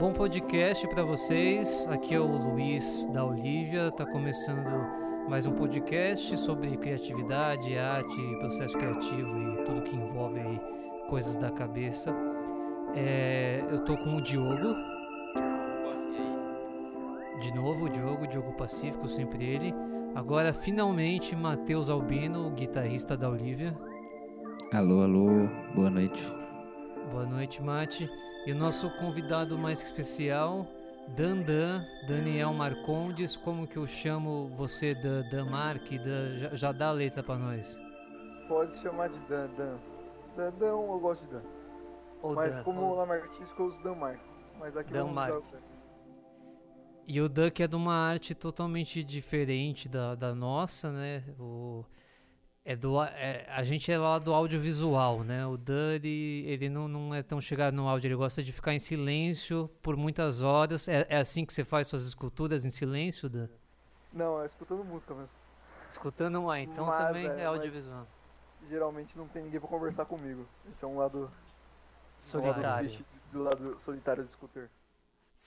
Bom podcast para vocês. Aqui é o Luiz da Olivia. Tá começando mais um podcast sobre criatividade, arte, processo criativo e tudo que envolve aí coisas da cabeça. É, eu tô com o Diogo. De novo, o Diogo, Diogo Pacífico, sempre ele. Agora, finalmente, Matheus Albino, guitarrista da Olivia. Alô, alô, boa noite. Boa noite, Mate. E o nosso convidado mais especial, Dandan, Daniel Marcondes. Como que eu chamo você, Dan, Dan Mark? Dan, já, já dá a letra pra nós. Pode chamar de Dan, Dan. Dan, eu gosto de Dan. Mas Dan, como nome artístico eu uso Dan Marco. Mas aqui Dan vamos usar Mark. o. E o Dan que é de uma arte totalmente diferente da, da nossa, né? O, é do, é- a gente é lá do audiovisual, né? O Dan, ele, ele não, não é tão chegado no áudio, ele gosta de ficar em silêncio por muitas horas. É, é assim que você faz suas esculturas em silêncio, Dan? Não, é escutando música mesmo. Escutando uma, então Mas, também é, é audiovisual. Geralmente não tem ninguém pra conversar comigo. Esse é um lado. um lado Solitário. triste do lado solitário do scooter.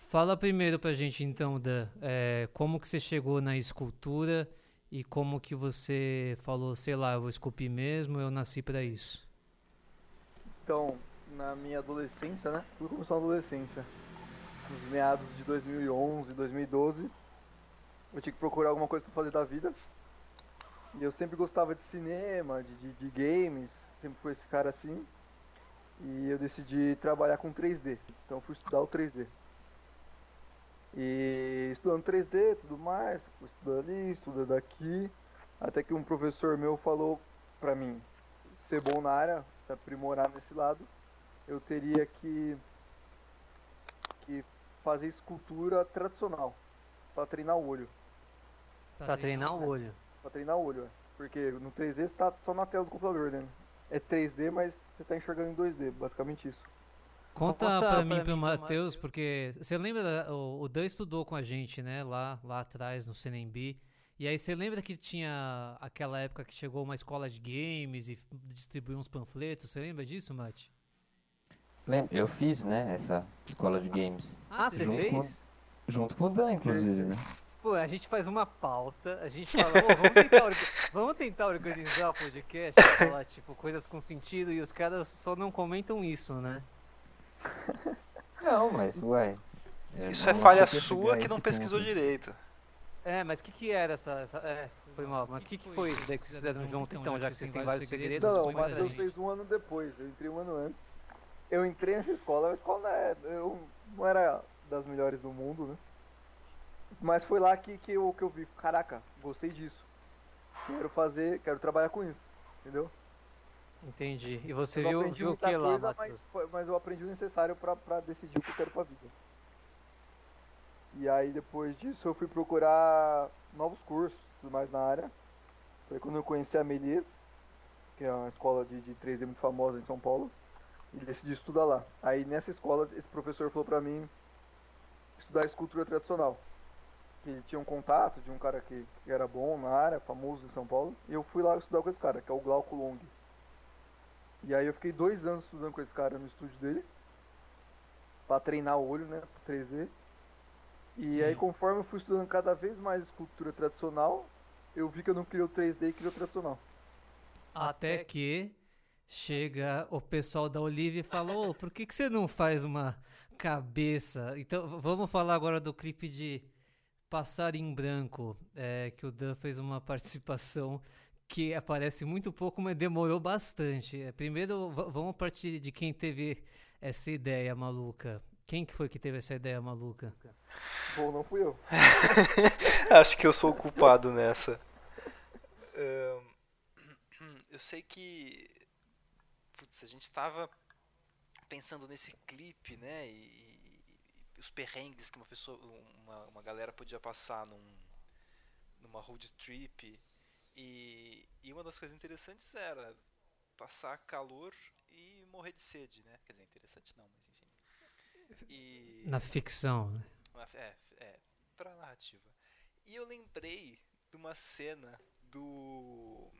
Fala primeiro pra gente então, Dan, é, como que você chegou na escultura e como que você falou, sei lá, eu vou esculpir mesmo, eu nasci pra isso. Então, na minha adolescência, né? Tudo começou na adolescência. Nos meados de 2011, 2012. Eu tinha que procurar alguma coisa pra fazer da vida. E eu sempre gostava de cinema, de, de, de games, sempre fui esse cara assim. E eu decidi trabalhar com 3D. Então eu fui estudar o 3D. E estudando 3D e tudo mais, fui estudando ali, estudando aqui. Até que um professor meu falou pra mim, ser bom na área, se aprimorar nesse lado, eu teria que, que fazer escultura tradicional para treinar o olho, Pra treinar o olho. para treinar o olho, é. porque no 3D você tá só na tela do computador, né? É 3D, mas você tá enxergando em 2D, basicamente isso. Conta, Conta pra pra mim, pro Matheus, porque você lembra, o, o Dan estudou com a gente, né, lá, lá atrás no CNMB, e aí você lembra que tinha aquela época que chegou uma escola de games e distribuiu uns panfletos, você lembra disso, Mate? Lembra, eu fiz, né, essa escola de games. Ah, você junto fez? com- Junto com o Dan, inclusive, né? Pô, a gente faz uma pauta, a gente fala, "Ô, vamos, tentar vamos tentar organizar o podcast, falar, tipo, coisas com sentido, e os caras só não comentam isso, né? Não, mas, ué. eu Isso é falha sua que não pesquisou ponto. direito. É, mas o que que era essa, essa- é, foi mal, mas o que que foi isso daí que vocês fizeram junto, então, já que vocês têm vários segredos, Não, o pra Matheus gente. fez um ano depois, eu entrei um ano antes. Eu entrei nessa escola, a escola não é, eu não era das melhores do mundo, né? Mas foi lá que, que, eu, que eu vi, caraca, gostei disso. Quero fazer, quero trabalhar com isso, entendeu? Entendi, e você eu viu, viu o que lá, coisa, mas, foi- mas eu aprendi o necessário pra decidir o que eu quero pra vida. E aí depois disso eu fui procurar novos cursos, tudo mais na área. Foi quando eu conheci a Melies, que é uma escola de, de 3D muito famosa em São Paulo, e decidi estudar lá. Aí nessa escola esse professor falou pra mim estudar escultura tradicional. Que ele tinha um contato de um cara que, que era bom na área, famoso em São Paulo, e eu fui lá estudar com esse cara, que é o Glauco Long. E aí eu fiquei dois anos estudando com esse cara no estúdio dele. Pra treinar o olho, né? Pro 3D. E Sim. aí conforme eu fui estudando cada vez mais escultura tradicional, eu vi que eu não queria o 3D e queria o tradicional. Até que chega o pessoal da Olivia e fala, ô, por que, que você não faz uma cabeça? Então, vamos falar agora do clipe de Passar em Branco, é, que o Dan fez uma participação que aparece muito pouco, mas demorou bastante. É, primeiro, vamos partir de quem teve essa ideia maluca. Quem que foi que teve essa ideia maluca? Bom, não fui eu. Acho que eu sou o culpado nessa. Eu sei que. Putz, a gente tava pensando nesse clipe, né? E, e os perrengues que uma pessoa. Uma, uma galera podia passar num, numa road trip. E, e uma das coisas interessantes era passar calor e morrer de sede, né? Quer dizer, interessante não, mas enfim. E... Na ficção, né? É, é, pra narrativa. E eu lembrei de uma cena do.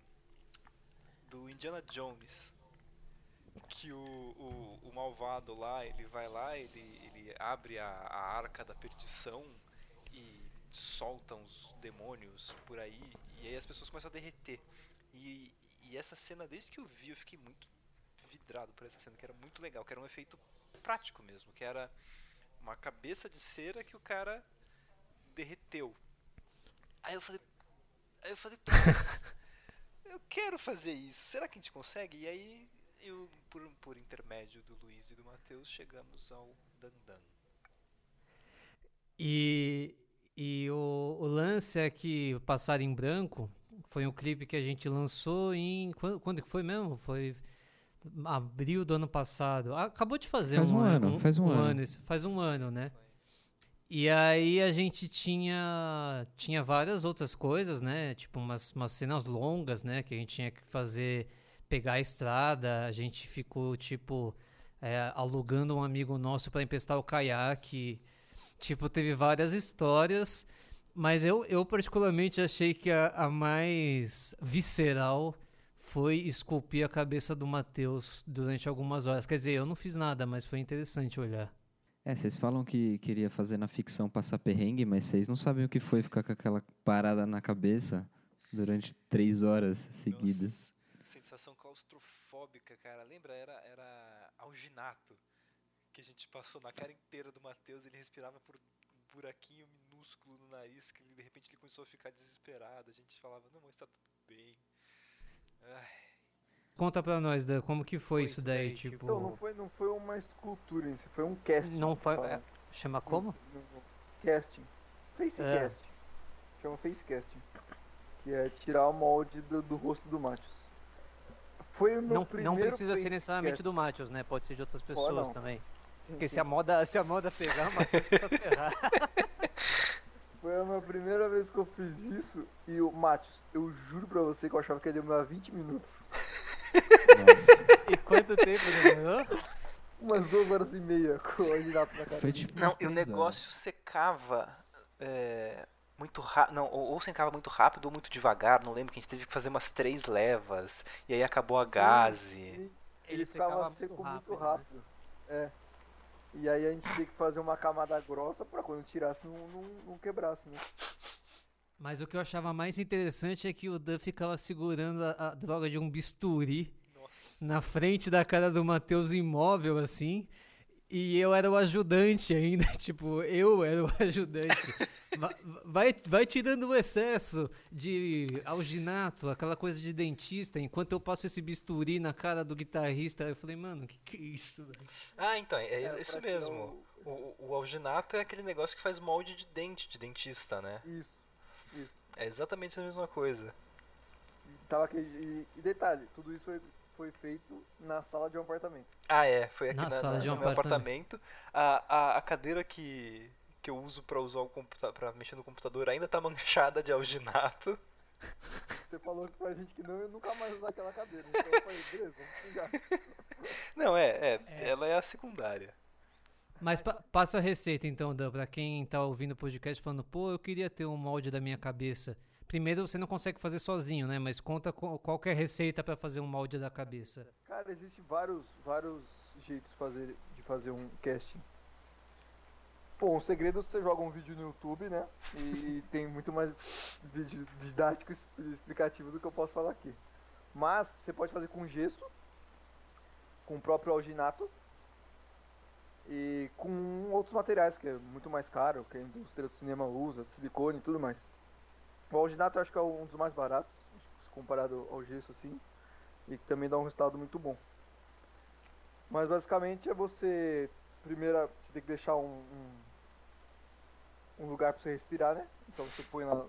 do Indiana Jones. que o, o, o malvado lá, ele vai lá, ele, ele abre a, a arca da perdição e solta uns demônios por aí, e aí as pessoas começam a derreter. E, e essa cena, desde que eu vi, eu fiquei muito vidrado por essa cena, que era muito legal, que era um efeito prático mesmo, que era uma cabeça de cera que o cara derreteu. Aí eu falei, aí eu falei, "Putz, eu quero fazer isso. Será que a gente consegue? E aí eu, por, por intermédio do Luiz e do Matheus, chegamos ao Dandan. E, e o, o lance é que Passar em Branco foi um clipe que a gente lançou em. Quando, quando que foi mesmo? Foi abril do ano passado. Acabou de fazer Faz um ano, faz um ano. isso, faz um ano, né? E aí a gente tinha tinha várias outras coisas, né? Tipo umas, umas cenas longas, né? Que a gente tinha que fazer, pegar a estrada. A gente ficou, tipo, é, alugando um amigo nosso para emprestar o caiaque. Tipo, teve várias histórias. Mas eu, eu particularmente achei que a, a mais visceral foi esculpir a cabeça do Matheus durante algumas horas. Quer dizer, eu não fiz nada, mas foi interessante olhar. É, vocês falam que queria fazer na ficção passar perrengue, mas vocês não sabem o que foi ficar com aquela parada na cabeça durante três horas seguidas. Nossa, sensação claustrofóbica, cara. Lembra? Era, era alginato que a gente passou na cara inteira do Matheus. Ele respirava por um buraquinho minúsculo no nariz, que ele, de repente ele começou a ficar desesperado. A gente falava, não, mas tá tudo bem. Ai, Conta pra nós, Dan, como que foi Foi isso isso daí, daí, tipo... Então, não foi, não foi uma escultura em si, foi um casting. Não foi. é, chama como? No- no- Casting. Face É. casting. Chama face casting. Que é tirar o molde do, do rosto do Matius. Foi o meu Não, primeiro não precisa ser necessariamente casting. do Matios, né? Pode ser de outras pessoas não. também. Porque se a moda, se a moda pegar, Matheus tá ferrado. Foi a minha primeira vez que eu fiz isso e o Matius, eu juro pra você que eu achava que ia demorar 20 minutos. Nossa. E quanto tempo demorou? Umas duas horas e meia com o Aginato na cara. Foi tipo. Não, e o negócio secava é, muito rápido. Não, ou, ou secava muito rápido ou muito devagar. Não lembro que a gente teve que fazer umas três levas. E aí acabou a Sim, gaze. Ele, Ele ficava secava muito seco rápido, muito né? rápido. É. E aí a gente tinha que fazer uma camada grossa pra quando tirasse não, não, não quebrasse, né? Mas o que eu achava mais interessante é que o Dan ficava segurando a, a droga de um bisturi Nossa. na frente da cara do Matheus imóvel, assim. E eu era o ajudante ainda, tipo, eu era o ajudante. Va- Vai, vai tirando o excesso de alginato, aquela coisa de dentista, enquanto eu passo esse bisturi na cara do guitarrista. Eu falei, mano, que que é isso, velho? Ah, então, é, Era isso mesmo. O, o, o alginato é aquele negócio que faz molde de dente, de dentista, né? Isso. Isso. É exatamente a mesma coisa. E, tava aqui, e, e detalhe, tudo isso foi, foi feito na sala de um apartamento. Ah, é. Foi aqui Na na, sala na- de um no meu apartamento. apartamento. A, a, a cadeira que, que eu uso pra usar o computador, para mexer no computador ainda tá manchada de alginato. Você falou que pra gente que não, eu nunca mais usar aquela cadeira. Então eu falei, beleza, vamos pingar. Não, é, é, ela é a secundária. Mas pa- passa a receita então, Dan, pra quem tá ouvindo o podcast falando, pô, eu queria ter um molde da minha cabeça. Primeiro você não consegue fazer sozinho, né? Mas conta co- qual que é a receita pra fazer um molde da cabeça. Cara, existem vários, vários jeitos de fazer, de fazer um casting. Bom, o segredo é você joga um vídeo no YouTube, né? E tem muito mais vídeo didático e explicativo do que eu posso falar aqui. Mas você pode fazer com gesso, com o próprio alginato e com outros materiais que é muito mais caro, que a indústria do cinema usa, silicone e tudo mais. O alginato eu acho que é um dos mais baratos, comparado ao gesso assim e que também dá um resultado muito bom. Mas basicamente é você primeiro você tem que deixar um, um, um lugar para você respirar, né? Então você põe lá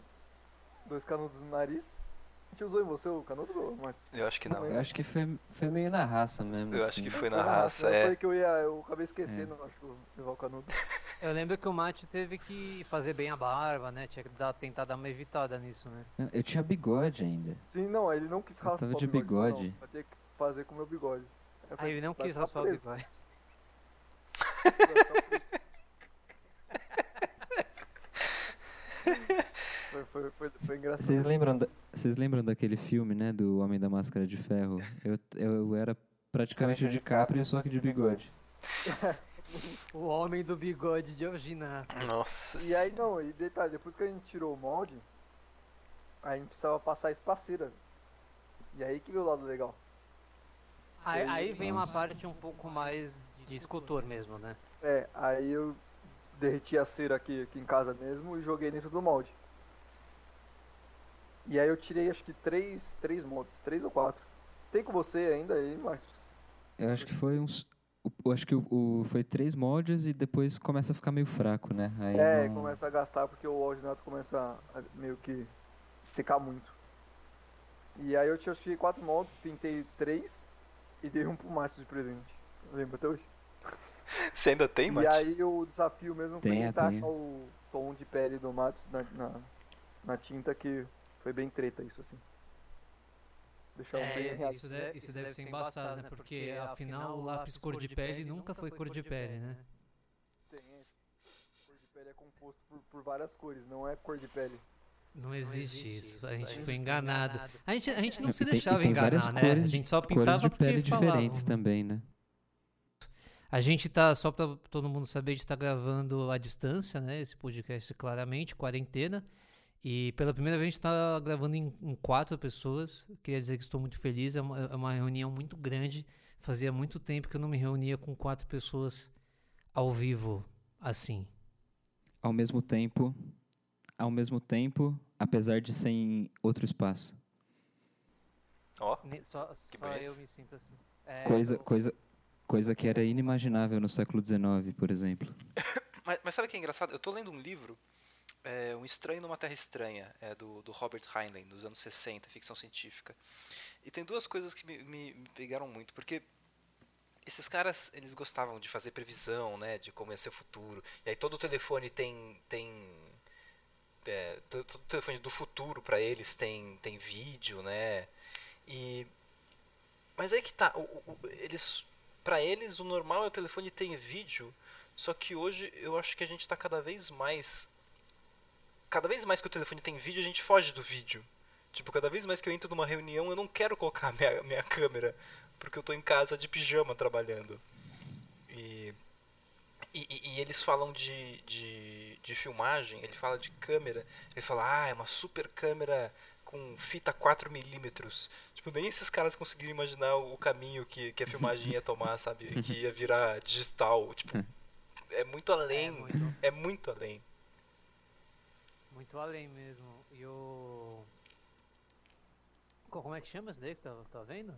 dois canudos no nariz. A gente usou em você o canudo, mas Eu acho que não. Eu acho que foi, foi meio na raça mesmo. Eu acho assim. que foi na raça, Eu é. falei que eu ia, eu acabei esquecendo, acho que levar o canudo. Eu lembro que o Mate teve que fazer bem a barba, né? Tinha que dar, tentar dar uma evitada nisso, né? Eu tinha bigode ainda. Sim, não, ele não quis Eu raspar tava o de bigode. bigode. Não, ter que fazer com o meu bigode. Eu Aí falei, ele não quis raspar o bigode. Foi, foi, foi, foi engraçado. Vocês lembram, da- vocês lembram daquele filme, né, do Homem da Máscara de Ferro? Eu, eu era praticamente o DiCaprio, só que de bigode. O homem do bigode de alginato. Nossa. E aí não, e detalhe, depois que a gente tirou o molde, a gente precisava passar isso pra cera. E aí que veio o lado legal. Aí, aí vem uma Nossa. parte um pouco mais de escultor mesmo, né? É, aí eu derreti a cera aqui, aqui em casa mesmo e joguei dentro do molde. E aí eu tirei acho que três, três moldes, três ou quatro. Tem com você ainda aí, Marcos? Eu acho que foi uns. Eu acho que o, o- foi três moldes e depois começa a ficar meio fraco, né? Aí É, não- começa a gastar porque o alginato começa a meio que secar muito. E aí eu tinha acho que quatro moldes, pintei três e dei um pro Márcio de presente. Lembra até hoje? Você ainda tem, E Mati? aí o desafio mesmo foi tentar achar o tom de pele do Matos na, na, na tinta que foi bem treta isso assim. Deixar um bem É, real. isso, deve, isso deve ser embaçado, né? Porque afinal o lápis cor de pele nunca foi cor de pele, né? Tem, é. Cor de pele é composto por, por várias cores, não é cor de pele. Não existe isso. A gente foi enganado. A gente, a gente não É, se porque tem- deixava tem várias enganar, né? A cores- gente só cores pintava de pele porque falavam. diferentes também, né? A gente tá, só pra todo mundo saber, a gente tá gravando à distância, né? Esse podcast claramente, quarentena. E pela primeira vez a gente tá gravando em, em quatro pessoas. Queria dizer que estou muito feliz. É uma, é uma reunião muito grande. Fazia muito tempo que eu não me reunia com quatro pessoas ao vivo assim. Ao mesmo tempo, ao mesmo tempo, apesar de ser em outro espaço. Ó, Ne- Só, Que só eu me sinto assim. É, Coisa, o- coisa, coisa que era inimaginável no século XIX, por exemplo. Mas, mas sabe o que é engraçado? Eu tô lendo um livro, é, Um Estranho numa Terra Estranha, é do, do Robert Heinlein, dos anos 60, ficção científica. E tem duas coisas que me, me, me pegaram muito, porque esses caras, eles gostavam de fazer previsão, né, de como ia ser o futuro. E aí todo telefone tem... tem é, todo, telefone do futuro para eles tem, tem vídeo, né? E... Mas aí que tá, o, o- eles... Pra eles, o normal é o telefone ter vídeo, só que hoje eu acho que a gente está cada vez mais. Cada vez mais que o telefone tem vídeo, a gente foge do vídeo. Tipo, cada vez mais que eu entro numa reunião, eu não quero colocar minha, minha câmera, porque eu tô em casa de pijama trabalhando. E. E, e- eles falam de, de, de filmagem, ele fala de câmera, ele fala, ah, é uma super câmera com fita 4mm. Tipo, nem esses caras conseguiram imaginar o caminho que, que a filmagem ia tomar, sabe? Que ia virar digital. Tipo, é muito é além. muito, É muito além. Muito além mesmo. E o. Co- Como é que chama esse daí que você tá, tá vendo?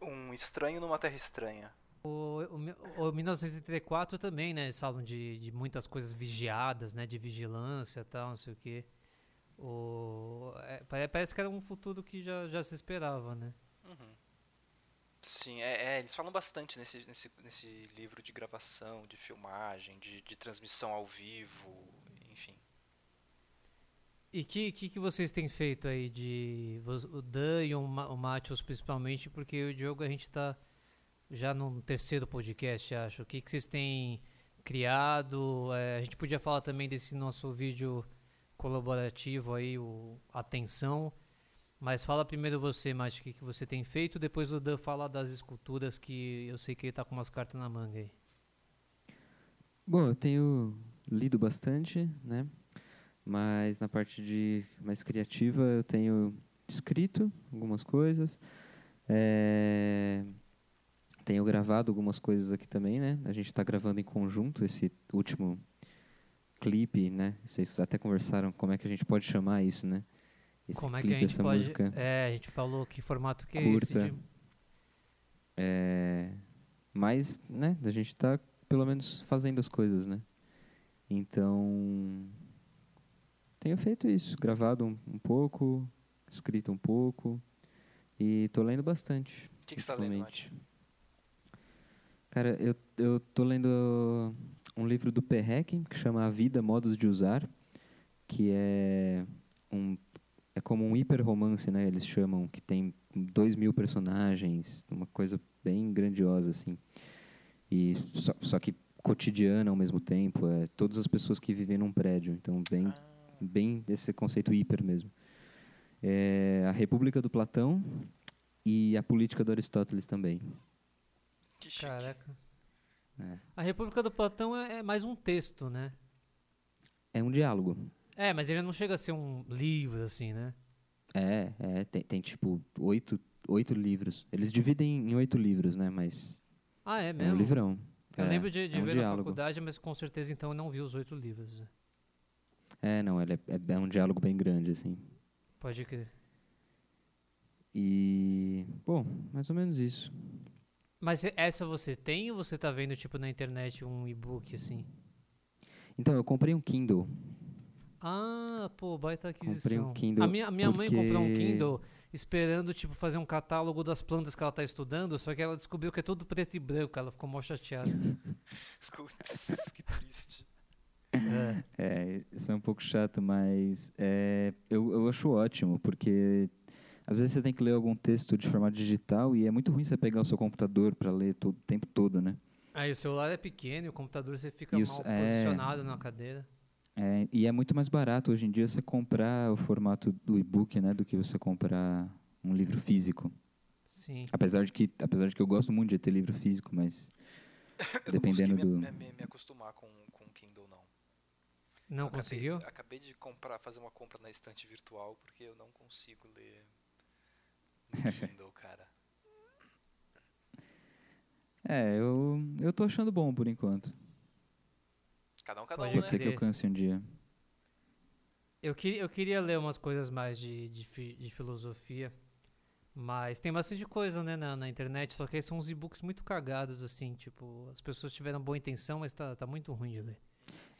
Um estranho numa terra estranha. O, o, o 1984 também, né? Eles falam de, de muitas coisas vigiadas, né? De vigilância e tal, não sei o quê. O, é, pare- parece que era um futuro que já, já se esperava, né? Sim, é, é, eles falam bastante nesse, nesse, nesse livro de gravação, de filmagem, de, de transmissão ao vivo. E o que, que, que vocês têm feito aí de. O Dan e o, o Matheus principalmente, porque o Diogo a gente tá já no terceiro podcast, acho. O que, que vocês têm criado? É, a gente podia falar também desse nosso vídeo colaborativo aí, o Atenção. Mas fala primeiro você, Mati, o que, que você tem feito, depois o Dan fala das esculturas que eu sei que ele tá com umas cartas na manga aí. Bom, eu tenho lido bastante, né? Mas na parte de mais criativa eu tenho escrito algumas coisas. eh, Tenho gravado algumas coisas aqui também, né? A gente está gravando em conjunto esse último clipe, né? Vocês até conversaram como é que a gente pode chamar isso, né? Esse Como é que clipe, a gente pode. música. É, a gente falou que formato que é Curta. esse de. É, mas, né, a gente tá pelo menos fazendo as coisas, né? Então, tenho feito isso, gravado um, um pouco, escrito um pouco e tô lendo bastante. O que, que você tá lendo. Nath? Cara, eu, eu tô lendo um livro do Perrec que chama A Vida, Modos de Usar, que é um é como um hiperromance, né? Eles chamam que tem dois mil personagens, uma coisa bem grandiosa assim. E só, só que cotidiana ao mesmo tempo, é todas as pessoas que vivem num prédio, então bem Ah, bem esse conceito hiper mesmo. É a República do Platão e a Política do Aristóteles também. chique. Caraca. É. A República do Platão é, é mais um texto, né? É um diálogo. É, mas ele não chega a ser um livro, assim, né? É, é tem, tem tipo oito, oito livros. Eles dividem em oito livros, né? Mas Ah, é é mesmo? um livrão. Eu É, lembro de, de é um ver na diálogo. faculdade, mas com certeza então eu não vi os oito livros. É, não, ele é, é, é um diálogo bem grande, assim. Pode crer. E. Bom, mais ou menos isso. Mas essa você tem ou você tá vendo, tipo, na internet um e-book, assim? Então, eu comprei um Kindle. Ah, pô, baita Comprei aquisição. um Kindle a minha, a minha mãe comprou um porque- Kindle esperando, tipo, fazer um catálogo das plantas que ela tá estudando, só que ela descobriu que é tudo preto e branco, ela ficou mó chateada. Putz, que triste. É. É, isso é um pouco chato, mas é, eu, eu acho ótimo, porque às vezes você tem que ler algum texto de formato digital e é muito ruim você pegar o seu computador para ler todo, o tempo todo, né? Aí o celular é pequeno e o computador você fica os- mal é. posicionado na cadeira. É, e é muito mais barato hoje em dia você comprar o formato do e-book, né, do que você comprar um livro físico. Sim. Apesar de que, apesar de que eu gosto muito de ter livro físico, mas Eu Dependendo não do- me, me, me acostumar com, com o Kindle, não. Não acabei- conseguiu? Acabei de comprar, fazer uma compra na estante virtual porque eu não consigo ler no Kindle, cara. é, eu eu tô achando bom por enquanto. Cada um, cada Pode um, Pode né? ser que eu canse um dia. Eu, queria, eu queria ler umas coisas mais de, de, fi- de filosofia, mas tem bastante coisa, né, na, na internet, só que aí são uns e-books muito cagados, assim, tipo, as pessoas tiveram boa intenção, mas tá, tá muito ruim de ler.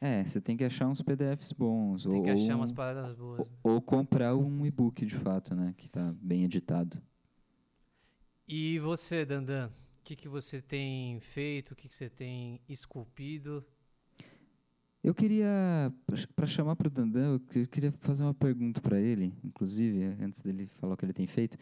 É, você tem que achar uns PDFs bons Tem ou que achar ou umas um- paradas boas. né? ou comprar um e-book de fato, né, que tá bem editado. E você, Dandan, o que, que você tem feito, o que, que você tem esculpido? Eu queria, para chamar para o Dandan, eu que- eu queria fazer uma pergunta para ele, inclusive, antes dele falar o que ele tem feito.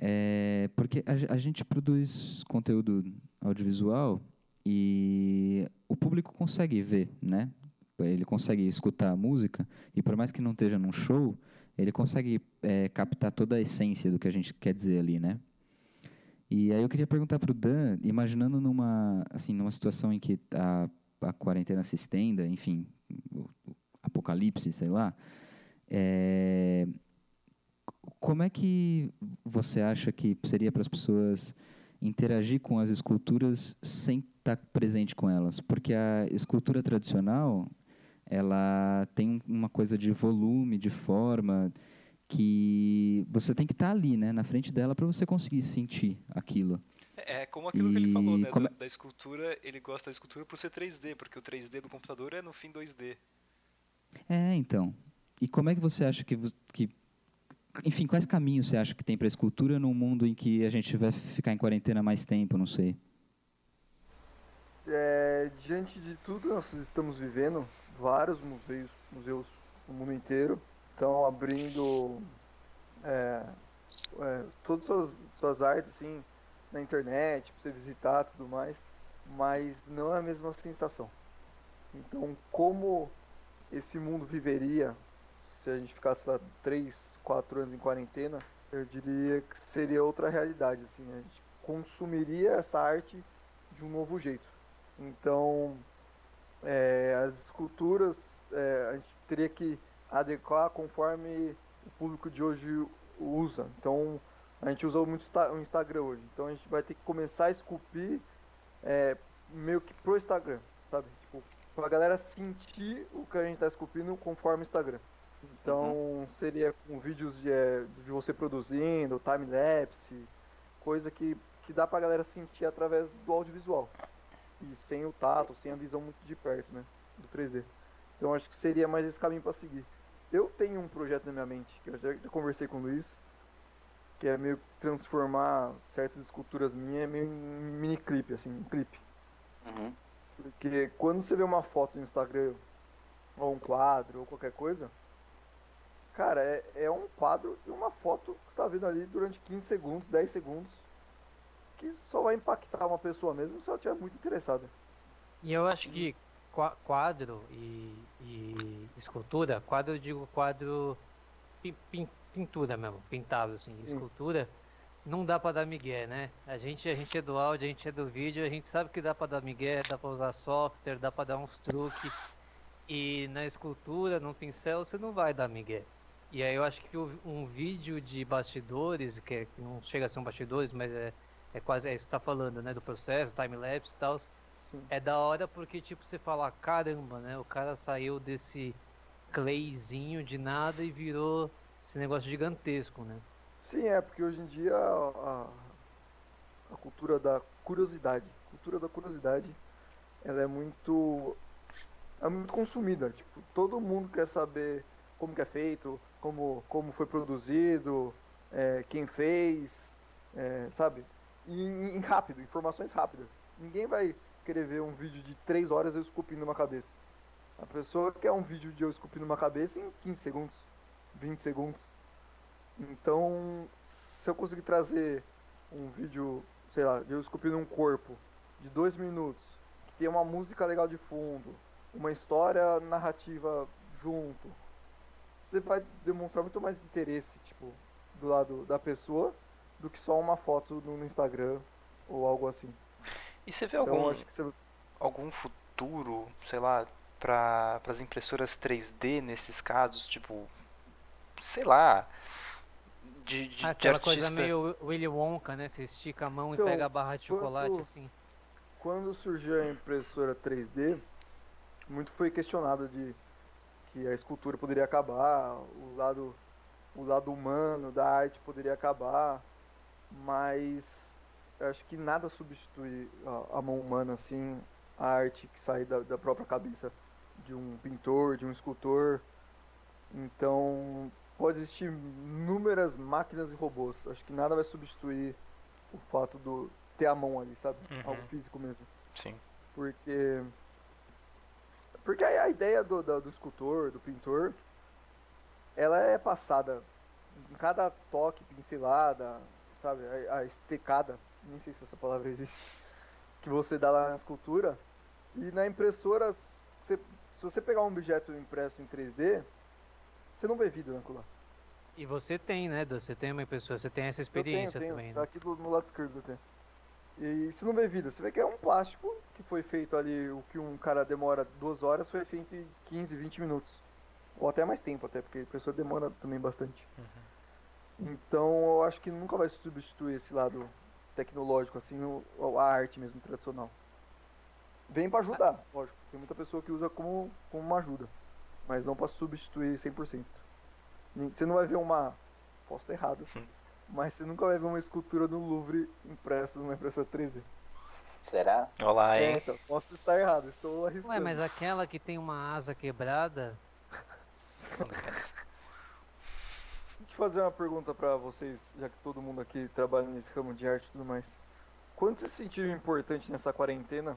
É, porque a, a gente produz conteúdo audiovisual e o público consegue ver, né? Ele consegue escutar a música e por mais que não esteja num show, ele consegue é, captar toda a essência do que a gente quer dizer ali, né? E aí eu queria perguntar para o Dan, imaginando numa, assim, numa situação em que a, a quarentena se estenda, enfim, o, o apocalipse, sei lá, é, como é que você acha que seria para as pessoas interagir com as esculturas sem estar presente com elas? Porque a escultura tradicional, ela tem um- uma coisa de volume, de forma, que você tem que estar ali, né, na frente dela para você conseguir sentir aquilo. É como aquilo que ele falou, E né? como Da, da escultura, ele gosta da escultura por ser 3D, porque o 3D do computador é no fim 2D. É, então. E como é que você acha que, que enfim, quais caminhos você acha que tem para a escultura num mundo em que a gente vai ficar em quarentena mais tempo, não sei. É, diante de tudo nós estamos vivendo, vários museus, museus no mundo inteiro estão abrindo é, é, todas suas, suas artes assim na internet, para você visitar tudo mais, mas não é a mesma sensação. Então, como esse mundo viveria se a gente ficasse há 3, 4 anos em quarentena, eu diria que seria outra realidade, assim, a gente consumiria essa arte de um novo jeito. Então, é, as esculturas é, a gente teria que adequar conforme o público de hoje usa. Então, a gente usa muito o Instagram hoje. Então, a gente vai ter que começar a esculpir é, meio que pro Instagram, sabe? Tipo, pra galera sentir o que a gente tá esculpindo conforme o Instagram. Então, seria com vídeos de, é, de você produzindo, time-lapse, coisa que, que dá pra galera sentir através do audiovisual e sem o tato, sem a visão muito de perto, né, do 3D. Então acho que seria mais esse caminho para seguir. Eu tenho um projeto na minha mente, que eu já, já conversei com o Luiz, que é meio transformar certas esculturas minhas meio em mini clipe, assim, um clipe. Porque quando você vê uma foto no Instagram, ou um quadro, ou qualquer coisa, cara, é, é um quadro e uma foto que você tá vendo ali durante 15 segundos, 10 segundos, que só vai impactar uma pessoa mesmo se ela estiver muito interessada. E eu acho que qua- quadro e, e escultura, quadro eu digo quadro pin- pin- pintura mesmo, pintado assim, escultura, não dá pra dar migué, né? A gente, a gente é do áudio, a gente é do vídeo, a gente sabe que dá pra dar migué, dá pra usar software, dá pra dar uns truques. E na escultura, no pincel, você não vai dar migué. E aí eu acho que um vídeo de bastidores, que, é- que não chega a ser um bastidores, mas é, é quase é isso que você tá falando, né? Do processo, time-lapse e tal. É da hora porque, tipo, você fala, caramba, né? O cara saiu desse clayzinho de nada e virou esse negócio gigantesco, né? Sim, é, porque hoje em dia a, a cultura da curiosidade, cultura da curiosidade, ela é muito é muito consumida, tipo, todo mundo quer saber como que é feito, como, como foi produzido, é, quem fez, é, sabe? E em, rápido, informações rápidas. Ninguém vai querer ver um vídeo de 3 horas eu esculpindo uma cabeça. A pessoa quer um vídeo de eu esculpindo uma cabeça em 15 segundos, 20 segundos. Então, se eu conseguir trazer um vídeo, sei lá, de eu esculpindo um corpo de dois minutos, que tem uma música legal de fundo, uma história narrativa junto, você vai demonstrar muito mais interesse, tipo, do lado da pessoa, do que só uma foto no Instagram ou algo assim. E você vê Então, algum, acho que você algum futuro, sei lá, para as impressoras 3D nesses casos, tipo, sei lá, de, de, de Aquela artista. coisa meio Willy Wonka, né? Você estica a mão Então, e pega a barra de chocolate, quando- assim. quando surgiu a impressora 3D, muito foi questionado de que a escultura poderia acabar, o lado, o lado humano da arte poderia acabar, mas eu acho que nada substitui a, a mão humana assim, a arte que sai da, da própria cabeça de um pintor, de um escultor. Então pode existir inúmeras máquinas e robôs. Acho que nada vai substituir o fato do ter a mão ali, sabe? Uhum. Algo físico mesmo. Sim. Porque. Porque a a ideia do, do, do escultor, do pintor, ela é passada em cada toque, pincelada, sabe? A, a estecada, nem sei se essa palavra existe, que você dá lá na escultura. E na impressora, você- se você pegar um objeto impresso em 3D, você não vê vida naquilo lá. E você tem, né, Dan? Você tem uma pessoa, você tem essa Eu tenho, experiência tenho, também, Tá né? aqui do, no lado esquerdo eu tenho. E você não vê vida, você vê que é um plástico que foi feito ali, o que um cara demora duas horas foi feito em 15, 20 minutos. Ou até mais tempo até, porque a pessoa demora também bastante. Então eu acho que nunca vai substituir esse lado tecnológico, assim, o- a arte mesmo tradicional. Vem pra ajudar, lógico. Tem muita pessoa que usa como, como uma ajuda. Mas não pra substituir 100%. Nem- Você não vai ver uma. Posso estar errado. Mas você nunca vai ver uma escultura no Louvre impressa numa impressora 3D. Será? Olha lá, É, hein? então, posso estar errado, estou arriscando. Ué, mas aquela que tem uma asa quebrada, Deixa eu fazer uma pergunta pra vocês, já que todo mundo aqui trabalha nesse ramo de arte e tudo mais. Quanto vocês sentiram importante nessa quarentena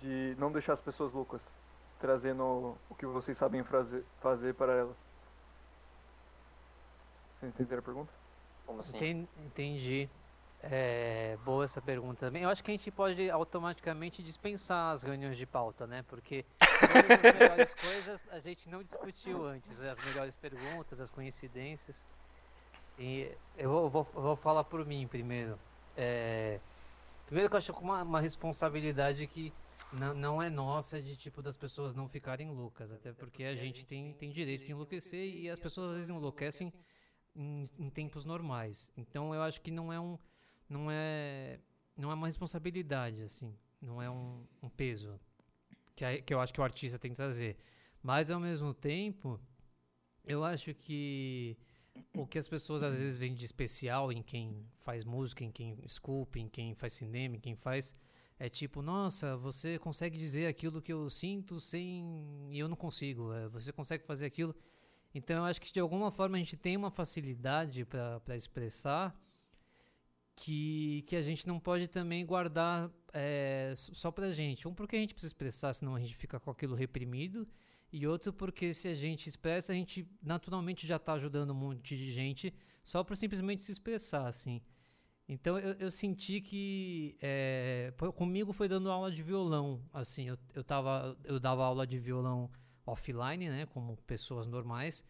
de não deixar as pessoas loucas, trazendo o que vocês sabem fazer, fazer para elas? Vocês entenderam a pergunta? Como assim? Enten- entendi. É, boa essa pergunta também. Eu acho que a gente pode automaticamente dispensar as reuniões de pauta, né? Porque todas as melhores coisas a gente não discutiu antes. né? As melhores perguntas, as coincidências. E eu vou, vou, vou falar por mim primeiro. É, primeiro que eu acho que uma, uma responsabilidade que não, não é nossa de tipo das pessoas não ficarem loucas. Até porque a gente tem, tem direito de enlouquecer e as pessoas às vezes enlouquecem em, em tempos normais. Então eu acho que não é um não é não é uma responsabilidade assim, não é um, um peso que, a- que eu acho que o artista tem que trazer. Mas ao mesmo tempo, eu acho que o que as pessoas às vezes veem de especial em quem faz música, em quem esculpe, em quem faz cinema, em quem faz é tipo, nossa, você consegue dizer aquilo que eu sinto sem e eu não consigo. é, você consegue fazer aquilo então eu acho que de alguma forma a gente tem uma facilidade para expressar que, que a gente não pode também guardar é, só pra gente. Um, porque a gente precisa expressar, senão a gente fica com aquilo reprimido. E outro, porque se a gente expressa, a gente naturalmente já tá ajudando um monte de gente só por simplesmente se expressar, assim. Então eu, eu senti que é, comigo foi dando aula de violão, assim, eu, eu, tava, eu dava aula de violão offline, né, como pessoas normais,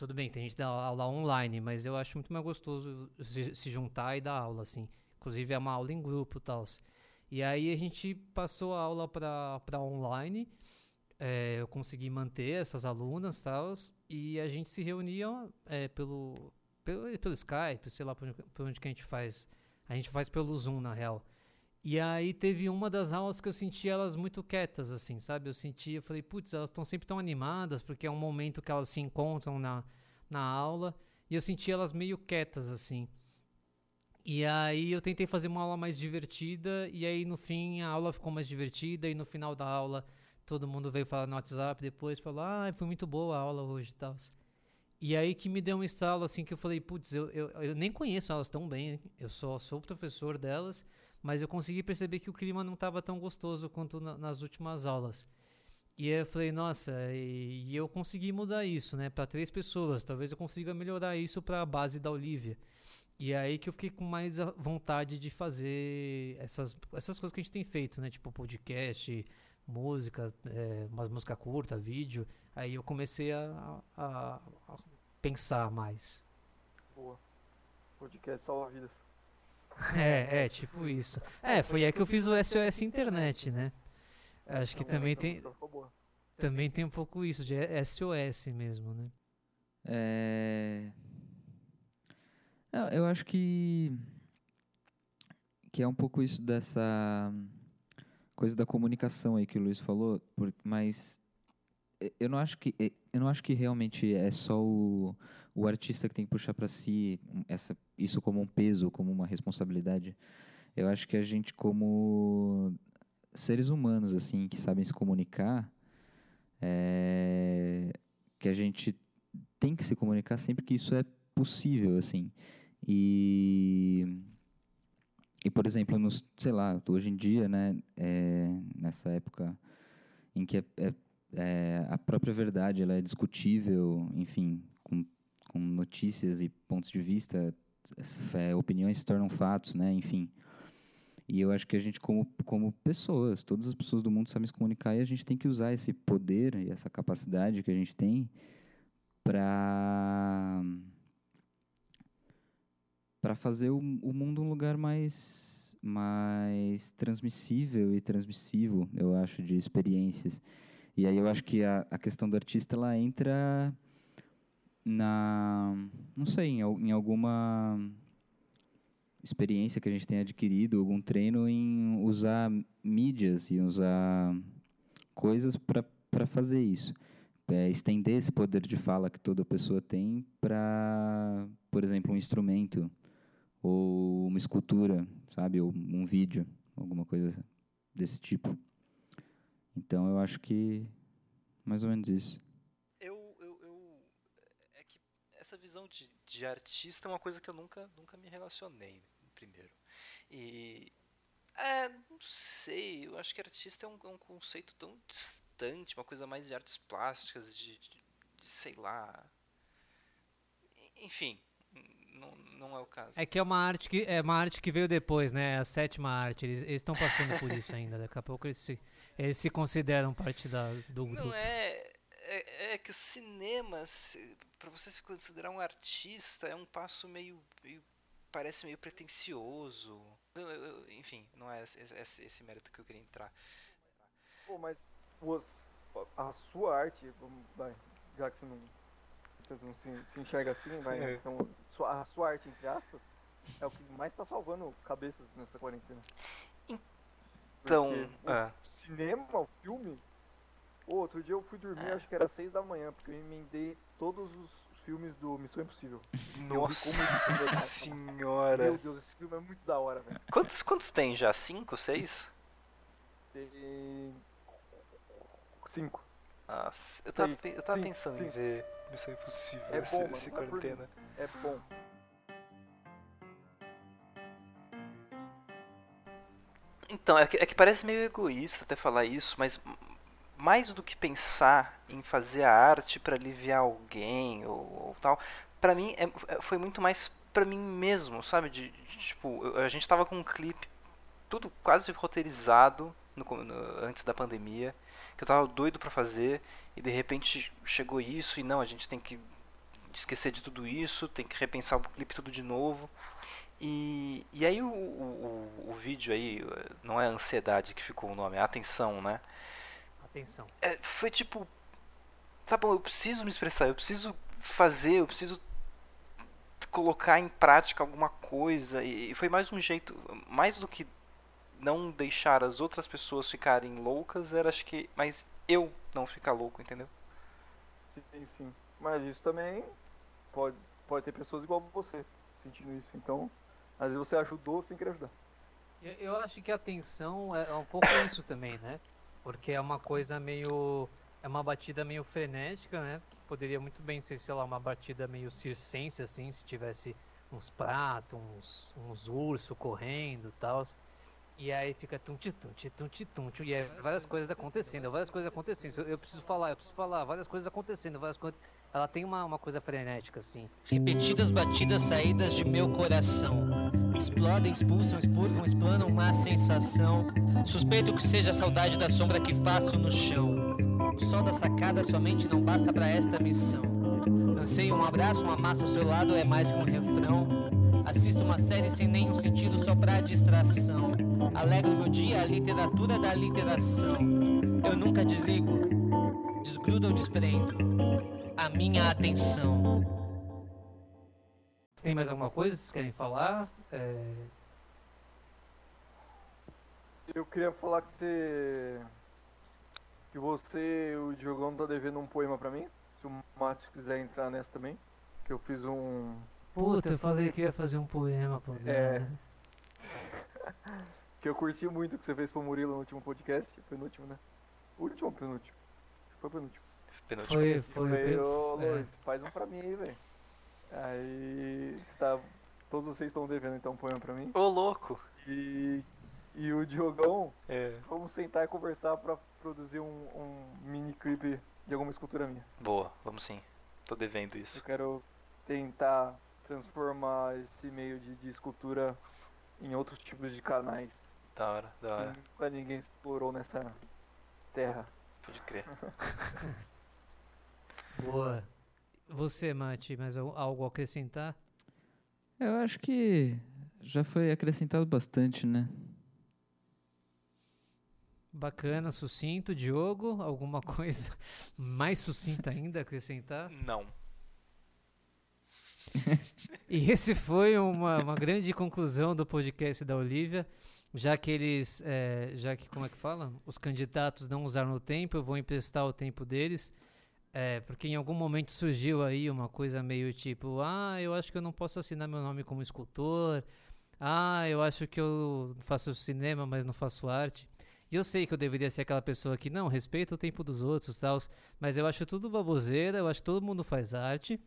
tudo bem, tem gente dá aula online, mas eu acho muito mais gostoso se, se juntar e dar aula, assim. Inclusive é uma aula em grupo tal. E aí a gente passou a aula para online. É, eu consegui manter essas alunas tal, e a gente se reunia é, pelo, pelo, pelo Skype, sei lá por onde, por onde que a gente faz. A gente faz pelo Zoom, na real. E aí teve uma das aulas que eu senti elas muito quietas, assim, sabe? Eu senti, eu falei, putz, elas estão sempre tão animadas, porque é um momento que elas se encontram na, na aula. E eu senti elas meio quietas, assim. E aí eu tentei fazer uma aula mais divertida, e aí no fim a aula ficou mais divertida, e no final da aula todo mundo veio falar no WhatsApp depois, falou, ah, foi muito boa a aula hoje e tal. E aí que me deu um estalo, assim, que eu falei, putz, eu, eu, eu nem conheço elas tão bem, eu só sou professor delas, mas eu consegui perceber que o clima não estava tão gostoso quanto na, nas últimas aulas. E eu falei, nossa, e, e eu consegui mudar isso, né, para três pessoas. Talvez eu consiga melhorar isso para a base da Olivia. E é aí que eu fiquei com mais vontade de fazer essas, essas coisas que a gente tem feito, né, tipo podcast, música, é, umas música curta, vídeo. Aí eu comecei a, a, a pensar mais. Boa. Podcast salva vidas. É, é, tipo isso. É, foi aí que eu fiz o SOS Internet, né? Acho que também tem. Também tem um pouco isso, de SOS mesmo, né? É. Eu acho que. Que é um pouco isso dessa coisa da comunicação aí que o Luiz falou, mas eu não acho que eu não acho que realmente é só o, o artista que tem que puxar para si essa, isso como um peso, como uma responsabilidade. Eu acho que a gente como seres humanos assim que sabem se comunicar, é, que a gente tem que se comunicar sempre que isso é possível assim. E e por exemplo, nos, sei lá, hoje em dia, né, é, nessa época em que é, é, é, a própria verdade ela é discutível, enfim, com, com notícias e pontos de vista, é, opiniões se tornam fatos, né, enfim. E eu acho que a gente, como, como pessoas, todas as pessoas do mundo sabem se comunicar e a gente tem que usar esse poder e essa capacidade que a gente tem para para fazer o, o mundo um lugar mais mais transmissível e transmissivo, eu acho, de experiências. E aí eu acho que a, a questão do artista ela entra na não sei em, em alguma experiência que a gente tem adquirido, algum treino em usar mídias e usar coisas para fazer isso. É, estender esse poder de fala que toda pessoa tem para, por exemplo, um instrumento ou uma escultura, sabe, ou um vídeo, alguma coisa desse tipo. Então eu acho que mais ou menos isso. Eu, eu, eu é que essa visão de, de artista é uma coisa que eu nunca, nunca me relacionei primeiro. E é, não sei, eu acho que artista é um, é um conceito tão distante, uma coisa mais de artes plásticas, de, de, de sei lá. Enfim, não, não é o caso. É que é uma arte que é uma arte que veio depois, né? A sétima arte. Eles estão passando por isso ainda. Daqui a pouco eles se, eles se consideram parte da, do grupo. Não é, é, é que o cinema, para você se considerar um artista, é um passo meio, meio parece meio pretencioso. Enfim, não é esse, esse, esse, mérito que eu queria entrar. Pô, mas os, a sua arte, vai, já que você não vocês não se, se enxerga assim, vai. É. Então, sua, a sua arte, entre aspas, é o que mais tá salvando cabeças nessa quarentena. Então, é. o cinema, o filme. Outro dia eu fui dormir, é. acho que era seis da manhã, porque eu emendei todos os filmes do Missão Impossível. Nossa senhora! Meu Deus, esse filme é muito da hora, velho. Quantos, quantos tem já? 5, 6? Tem. Cinco. Ah, eu tava, sim, eu tava sim, pensando sim. em ver Missão Impossível é, é esse, essa esse quarentena. É bom. Então, é que, é que parece meio egoísta até falar isso, mas mais do que pensar em fazer a arte para aliviar alguém ou, ou tal, para mim é, é, foi muito mais para mim mesmo, sabe? De, de, tipo, a gente tava com um clipe tudo quase roteirizado no, no, antes da pandemia que eu tava doido para fazer e de repente chegou isso e não, a gente tem que esquecer de tudo isso, tem que repensar o clipe tudo de novo. E, e aí o, o, o, vídeo aí, não é ansiedade que ficou o nome, é atenção, né? Atenção. É, foi tipo, tá bom, eu preciso me expressar, eu preciso fazer, eu preciso colocar em prática alguma coisa. E, e foi mais um jeito, mais do que não deixar as outras pessoas ficarem loucas, era acho que mais eu não ficar louco, entendeu? Sim, sim. Mas isso também pode, pode ter pessoas igual você sentindo isso. Então, às vezes você ajudou sem querer ajudar. Eu, eu acho que a tensão é um pouco isso também, né? Porque é uma coisa meio. É uma batida meio frenética, né? Que poderia muito bem ser, sei lá, uma batida meio circense, assim, se tivesse uns pratos, uns, uns ursos correndo e tal. E aí fica tum tum tum tum tum e aí várias coisas acontecendo, várias coisas acontecendo. Eu, eu preciso falar, eu preciso falar, várias coisas acontecendo, várias coisas. Ela tem uma, uma coisa frenética, assim. Repetidas batidas saídas de meu coração. Explodem, expulsam, expurgam, explanam uma sensação. Suspeito que seja a saudade da sombra que faço no chão. O sol da sacada somente não basta para esta missão. Anseio um abraço, uma massa ao seu lado é mais que um refrão. Assisto uma série sem nenhum sentido só pra distração. Alegro meu dia a literatura da literação. Eu nunca desligo, desgrudo ou desprendo a minha atenção. Tem mais alguma coisa que vocês querem falar? É... Eu queria falar que você. Que você, o Diogão, tá devendo um poema pra mim. Se o Matos quiser entrar nessa também. Que eu fiz um. Puta, eu falei que ia fazer um poema, pô. É. que eu curti muito que você fez pro Murilo no último podcast. Penúltimo, né? Último ou penúltimo? Foi penúltimo. Penúltimo. Foi, foi. foi ô, Luiz, é. faz um pra mim aí, velho. Aí. Tá, todos vocês estão devendo então um poema pra mim. Ô, louco! E. E o Diogão, é. vamos sentar e conversar pra produzir um, um mini clipe de alguma escultura minha. Boa, vamos sim. Tô devendo isso. Eu quero tentar transformar esse meio de, de escultura em outros tipos de canais. Da hora, da hora. Nunca ninguém explorou nessa terra. Pode crer. Boa. Você, Mati, mais algo a acrescentar? Eu acho que já foi acrescentado bastante, né? Bacana, sucinto. Diogo, alguma coisa mais sucinta ainda a acrescentar? Não. e esse foi uma, uma grande conclusão do podcast da Olivia. Já que eles, é, já que, como é que fala? Os candidatos não usaram o tempo, eu vou emprestar o tempo deles. É, porque em algum momento surgiu aí uma coisa meio tipo, ah, eu acho que eu não posso assinar meu nome como escultor. Ah, eu acho que eu faço cinema, mas não faço arte. E eu sei que eu deveria ser aquela pessoa que não respeita o tempo dos outros, tal, mas eu acho tudo baboseira, eu acho que todo mundo faz arte.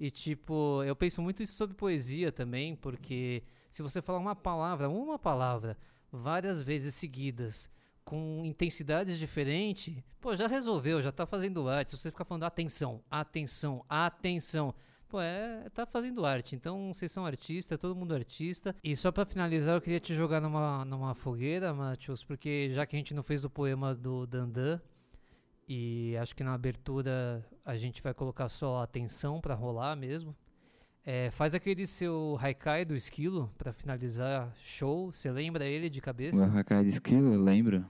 E tipo, eu penso muito isso sobre poesia também, porque se você falar uma palavra, uma palavra, várias vezes seguidas, com intensidades diferentes, pô, já resolveu, já tá fazendo arte. Se você ficar falando atenção, atenção, atenção, pô, é, tá fazendo arte. Então, vocês são artistas, todo mundo artista. E só para finalizar, eu queria te jogar numa, numa fogueira, Matheus, porque já que a gente não fez o poema do Dandan, e acho que na abertura a gente vai colocar só atenção para rolar mesmo. É, faz aquele seu Haikai do esquilo para finalizar show. Você lembra ele de cabeça? O Haikai do esquilo, eu lembro.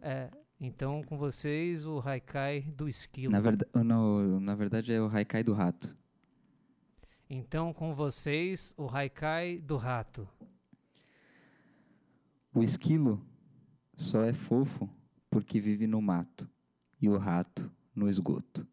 É, então com vocês o Haikai do esquilo. Na, verdade, no, na verdade é o Haikai do rato. Então com vocês o Haikai do rato. O esquilo só é fofo porque vive no mato e o rato no esgoto.